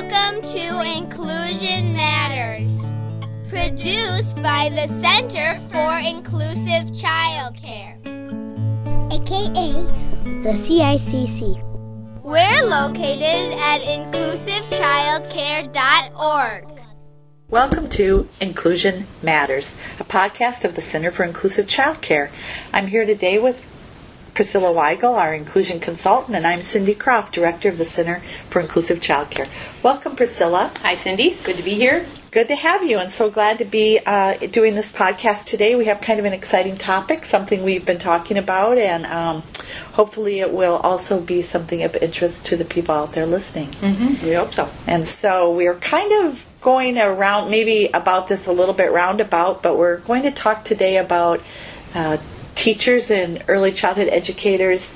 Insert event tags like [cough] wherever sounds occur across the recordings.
Welcome to Inclusion Matters, produced by the Center for Inclusive Childcare, aka the CICC. We're located at inclusivechildcare.org. Welcome to Inclusion Matters, a podcast of the Center for Inclusive Childcare. I'm here today with Priscilla Weigel, our inclusion consultant, and I'm Cindy Croft, director of the Center for Inclusive Childcare. Welcome, Priscilla. Hi, Cindy. Good to be here. Good to have you, and so glad to be uh, doing this podcast today. We have kind of an exciting topic, something we've been talking about, and um, hopefully it will also be something of interest to the people out there listening. Mm-hmm. We hope so. And so we're kind of going around, maybe about this a little bit roundabout, but we're going to talk today about uh, teachers and early childhood educators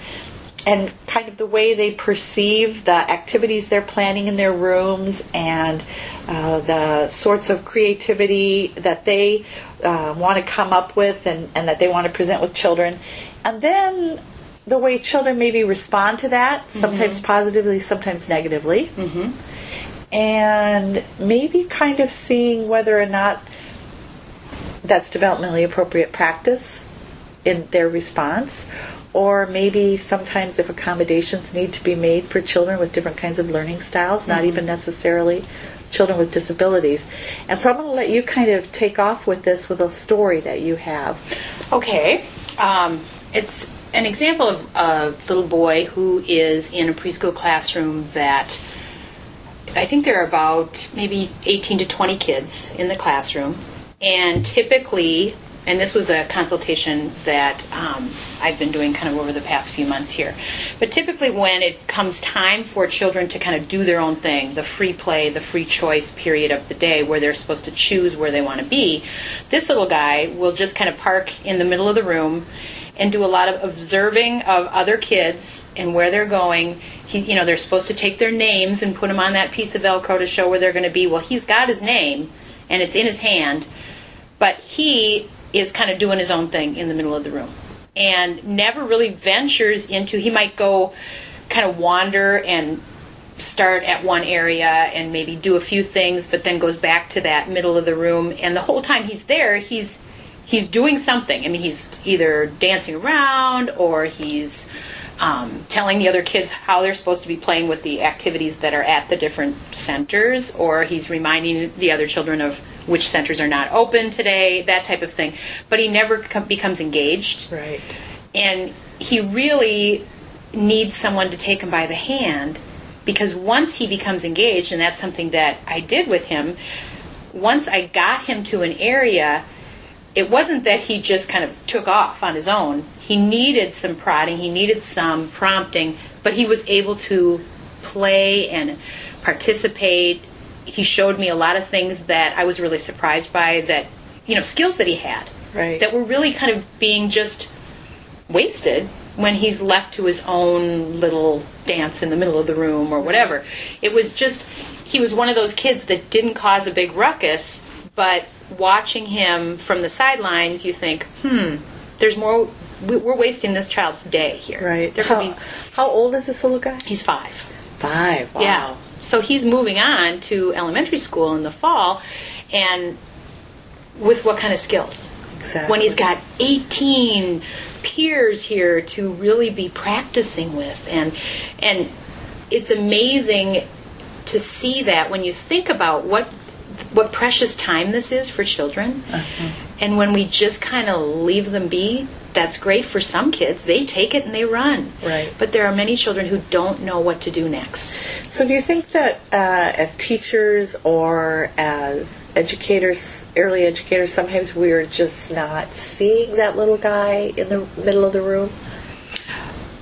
and kind of the way they perceive the activities they're planning in their rooms and uh, the sorts of creativity that they uh, want to come up with and, and that they want to present with children. And then the way children maybe respond to that, sometimes mm-hmm. positively, sometimes negatively. Mm-hmm. And maybe kind of seeing whether or not that's developmentally appropriate practice in their response or maybe sometimes if accommodations need to be made for children with different kinds of learning styles, not mm-hmm. even necessarily children with disabilities. And so I'm going to let you kind of take off with this with a story that you have. Okay. Um, it's an example of a little boy who is in a preschool classroom that I think there are about maybe 18 to 20 kids in the classroom. And typically, and this was a consultation that um, I've been doing kind of over the past few months here. But typically, when it comes time for children to kind of do their own thing, the free play, the free choice period of the day where they're supposed to choose where they want to be, this little guy will just kind of park in the middle of the room and do a lot of observing of other kids and where they're going. He, you know, they're supposed to take their names and put them on that piece of Velcro to show where they're going to be. Well, he's got his name and it's in his hand, but he is kind of doing his own thing in the middle of the room. And never really ventures into he might go kind of wander and start at one area and maybe do a few things but then goes back to that middle of the room. And the whole time he's there he's he's doing something. I mean he's either dancing around or he's um, telling the other kids how they're supposed to be playing with the activities that are at the different centers, or he's reminding the other children of which centers are not open today, that type of thing. But he never com- becomes engaged. Right. And he really needs someone to take him by the hand because once he becomes engaged, and that's something that I did with him, once I got him to an area it wasn't that he just kind of took off on his own. He needed some prodding, he needed some prompting, but he was able to play and participate. He showed me a lot of things that I was really surprised by that, you know, skills that he had. Right. That were really kind of being just wasted when he's left to his own little dance in the middle of the room or whatever. It was just, he was one of those kids that didn't cause a big ruckus, but watching him from the sidelines, you think, hmm, there's more. We're wasting this child's day here. Right. There how, be, how old is this little guy? He's five. Five. Wow. Yeah. So he's moving on to elementary school in the fall, and with what kind of skills? Exactly. When he's got 18 peers here to really be practicing with, and and it's amazing to see that when you think about what what precious time this is for children. Uh-huh. And when we just kind of leave them be, that's great for some kids. They take it and they run. Right. But there are many children who don't know what to do next. So, do you think that uh, as teachers or as educators, early educators, sometimes we're just not seeing that little guy in the middle of the room?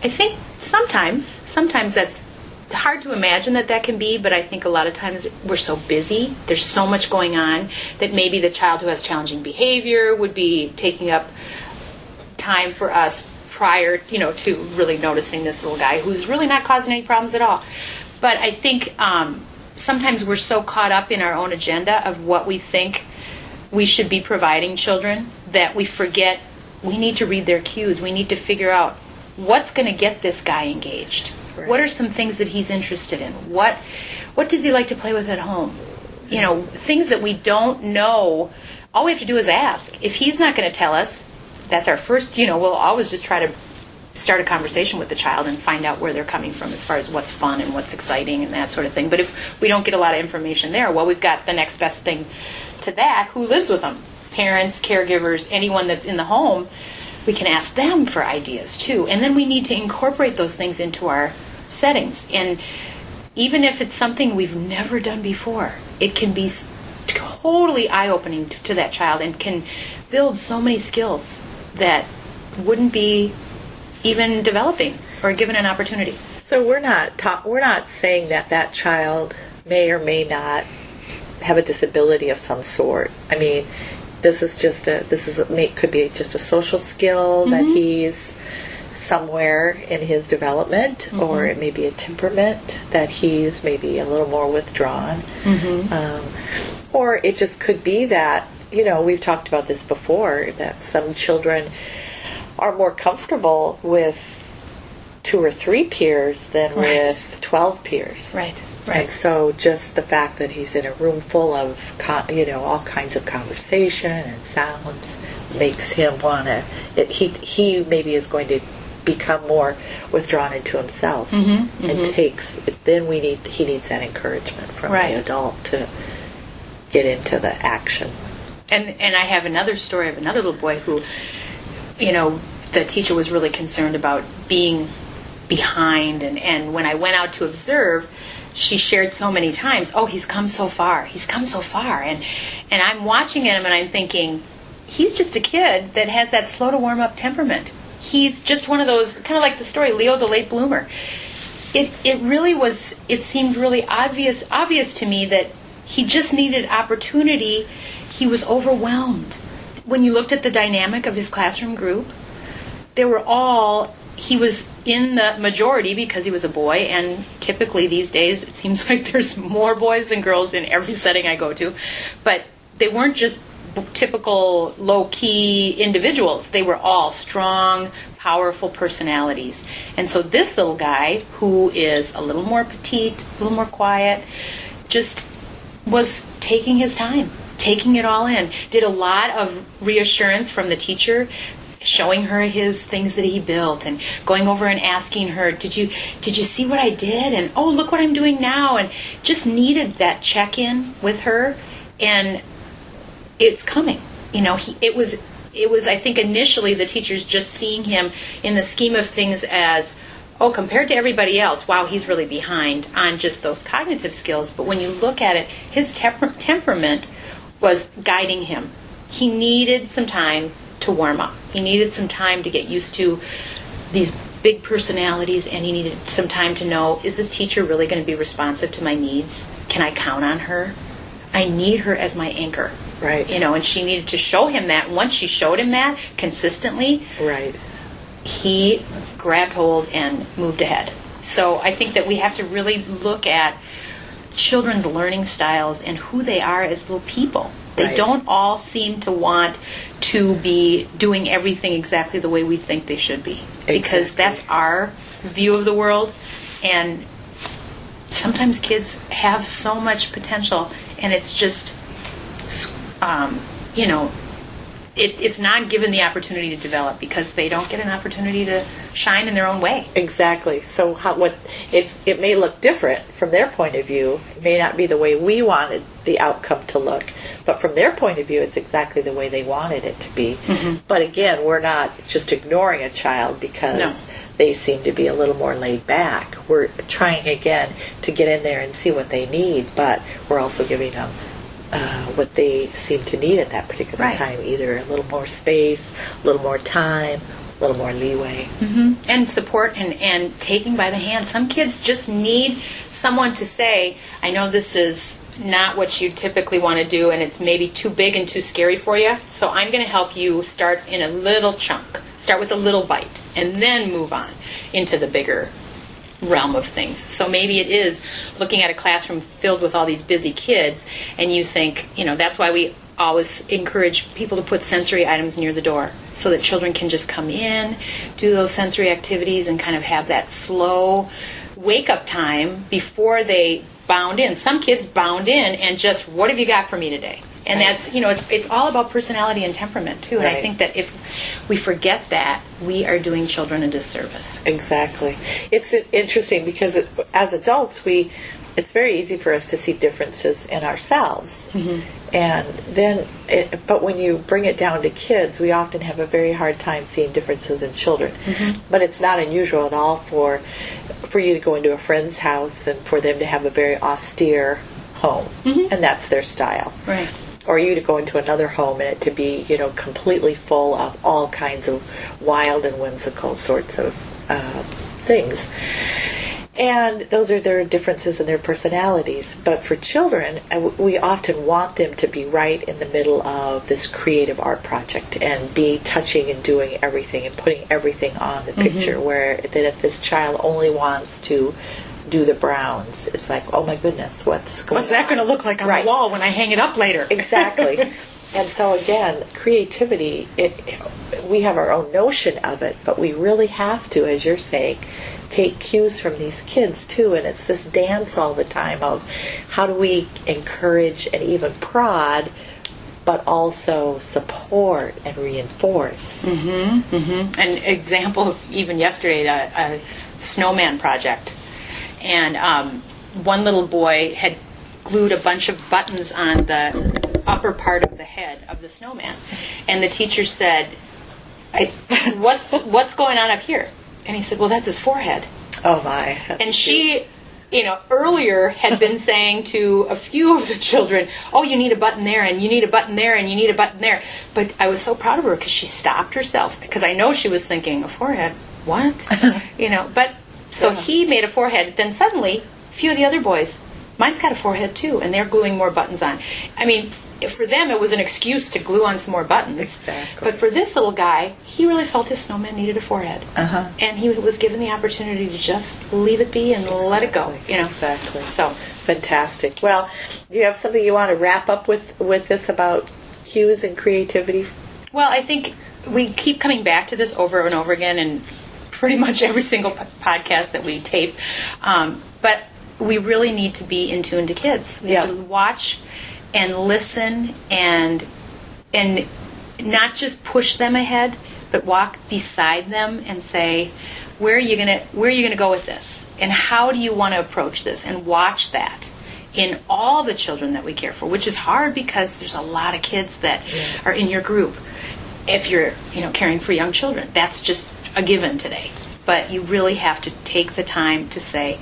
I think sometimes, sometimes that's hard to imagine that that can be, but I think a lot of times we're so busy, there's so much going on, that maybe the child who has challenging behavior would be taking up time for us prior, you know, to really noticing this little guy who's really not causing any problems at all. But I think um, sometimes we're so caught up in our own agenda of what we think we should be providing children that we forget we need to read their cues. We need to figure out what's going to get this guy engaged. Right. What are some things that he's interested in? What what does he like to play with at home? You know, things that we don't know. All we have to do is ask. If he's not going to tell us, that's our first, you know, we'll always just try to start a conversation with the child and find out where they're coming from as far as what's fun and what's exciting and that sort of thing. But if we don't get a lot of information there, well, we've got the next best thing to that who lives with them parents, caregivers, anyone that's in the home. We can ask them for ideas too. And then we need to incorporate those things into our settings. And even if it's something we've never done before, it can be totally eye opening to, to that child and can build so many skills that wouldn't be even developing or given an opportunity. So we're not ta- we're not saying that that child may or may not have a disability of some sort. I mean, this is just a this is a, could be just a social skill that mm-hmm. he's somewhere in his development, mm-hmm. or it may be a temperament that he's maybe a little more withdrawn, mm-hmm. um, or it just could be that you know we've talked about this before that some children are more comfortable with two or three peers than Right. with 12 peers. Right, Right. And so just the fact that he's in a room full of, co- you know, all kinds of conversation and sounds makes him want to, he, he maybe is going to become more withdrawn into himself Mm-hmm, and takes, then we need, he needs that encouragement from Right. the adult to get into the action. And and I have another story of another little boy who, you know, the teacher was really concerned about being behind and, and when I went out to observe, she shared so many times, Oh, he's come so far. He's come so far and and I'm watching him and I'm thinking, he's just a kid that has that slow to warm up temperament. He's just one of those kind of like the story, Leo the late bloomer. It it really was it seemed really obvious obvious to me that he just needed opportunity. He was overwhelmed. When you looked at the dynamic of his classroom group, they were all he was in the majority because he was a boy and typically these days it seems [laughs] like there's more boys than girls in every setting I go to. But they weren't just typical low key individuals. They were all strong powerful personalities. And so this little guy who is a little more petite a little more quiet just was taking his time, taking it all in. Did a lot of reassurance from the teacher, showing her his things that he built and going over and asking her, "Did you did you see what I did?" and "Oh, look what I'm doing now." And just needed that check-in with her and it's coming. You know, he, it was it was I think initially the teachers just seeing him in the scheme of things as oh compared to everybody else wow he's really behind on just those cognitive skills but when you look at it his temper- temperament was guiding him. He needed some time to warm up. He needed some time to get used to these big personalities and he needed some time to know is this teacher really going to be responsive to my needs? Can i count on her? I need her as my anchor. Right. you know and she needed to show him that. Once she showed him that consistently Right. he grabbed hold and moved ahead. So i think that we have to really look at children's learning styles and who they are as little people. They Right. don't all seem to want to be doing everything exactly the way we think they should be. Because that's our view of the world and sometimes kids have so much potential and it's just um, you know it, it's not given the opportunity to develop because they don't get an opportunity to shine in their own way Exactly. So how what it's it may look different from their point of view. It may not be the way we wanted the outcome to look, but from their point of view, it's exactly the way they wanted it to be. But again, we're not just ignoring a child because No. they seem to be a little more laid back. We're trying again to get in there and see what they need, but we're also giving them. Uh, what they seem to need at that particular Right. time, either a little more space, a little more time, a little more leeway. Mm-hmm. and support and, and taking by the hand. Some kids just need someone to say, I know this is not what you typically want to do and it's maybe too big and too scary for you, so I'm going to help you start in a little chunk. Start with a little bite and then move on into the bigger realm of things. So maybe it is looking at a classroom filled with all these busy kids, and you think, you know, that's why we always encourage people to put sensory items near the door so that children can just come in, do those sensory activities, and kind of have that slow wake up time before they bound in. Some kids bound in and just, what have you got for me today? And Right. that's, you know, it's, it's all about personality and temperament, too. And I think that if we forget that, we are doing children a disservice. Exactly. It's interesting because it, as adults, we it's very easy for us to see differences in ourselves, and then, it, but when you bring it down to kids, we often have a very hard time seeing differences in children. But it's not unusual at all for for you to go into a friend's house and for them to have a very austere home, and that's their style Right. or you to go into another home and it to be, you know, completely full of all kinds of wild and whimsical sorts of uh, things. And those are their differences in their personalities. But for children, uh, we often want them to be right in the middle of this creative art project and be touching and doing everything and putting everything on the picture. Where that if this child only wants to do the browns, it's like, oh my goodness, what's going What's that going to look like on Right. the wall when I hang it up later? [laughs] Exactly. and so again, creativity, it, we have our own notion of it, but we really have to, as you're saying, take cues from these kids too. And it's this dance all the time of how do we encourage and even prod, but also support and reinforce. Mm-hmm, mm-hmm. an example even yesterday, a, a snowman project, and um, one little boy had glued a bunch of buttons on the upper part of the head of the snowman, and the teacher said, I, [laughs] "What's what's going on up here?" And he said, "Well, that's his forehead." Oh my. that's And she, you know, earlier had been [laughs] saying to a few of the children, "Oh, you need a button there, and you need a button there, and you need a button there." But I was so proud of her because she stopped herself because I know she was thinking a forehead. What? [laughs] you know, but so he made a forehead. Then suddenly, a few of the other boys, mine's got a forehead too, and they're gluing more buttons on. I mean. For them, it was an excuse to glue on some more buttons. Exactly. But for this little guy, he really felt his snowman needed a forehead, Uh-huh. and he was given the opportunity to just leave it be and let it go. You know, Exactly. So Fantastic. Well, do you have something you want to wrap up with with this about cues and creativity? Well, I think we keep coming back to this over and over again, and pretty much every single podcast that we tape. Um, but we really need to be in tune to kids. We have Yeah. to watch and listen and and not just push them ahead, but walk beside them and say, "Where are you gonna Where are you gonna go with this? And how do you want to approach this?" And watch that in all the children that we care for, which is hard because there's a lot of kids that are in your group. If you're, you know, caring for young children, that's just a given today. But you really have to take the time to say,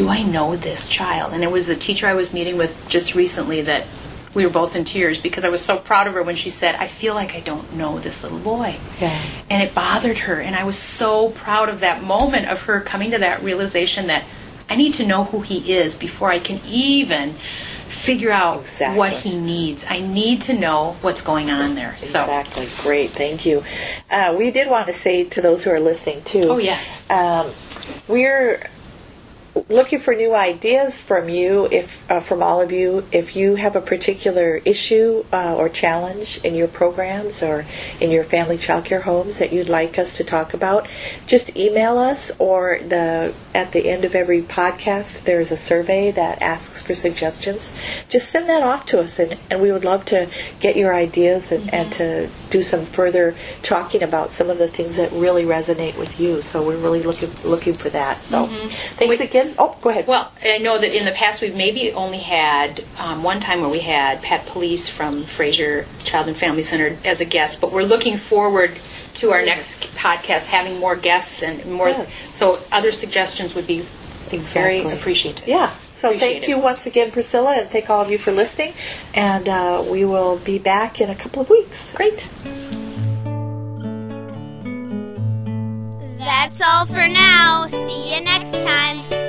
do I know this child? And it was a teacher I was meeting with just recently that we were both in tears because I was so proud of her when she said, I feel like I don't know this little boy. Yeah. And it bothered her. And I was so proud of that moment of her coming to that realization that I need to know who he is before I can even figure out Exactly. what he needs. I need to know what's going on there. So, Exactly. Great. Thank you. Uh, we did want to say to those who are listening too. oh, yes. Um, we're looking for new ideas from you, if uh, from all of you. If you have a particular issue uh, or challenge in your programs or in your family childcare homes that you'd like us to talk about, just email us. Or the at the end of every podcast, there's a survey that asks for suggestions. Just send that off to us, and, and we would love to get your ideas and, and to do some further talking about some of the things that really resonate with you. So we're really looking looking for that. So thanks again. Oh, go ahead. Well, I know that in the past we've maybe only had um, one time where we had Pat Police from Fraser Child and Family Center as a guest, but we're looking forward to our next podcast having more guests and more. Yes. So other suggestions would be very appreciated. Yeah. So Appreciate thank it. you once again, Priscilla, and thank all of you for listening. And uh, we will be back in a couple of weeks. Great. That's all for now. See you next time.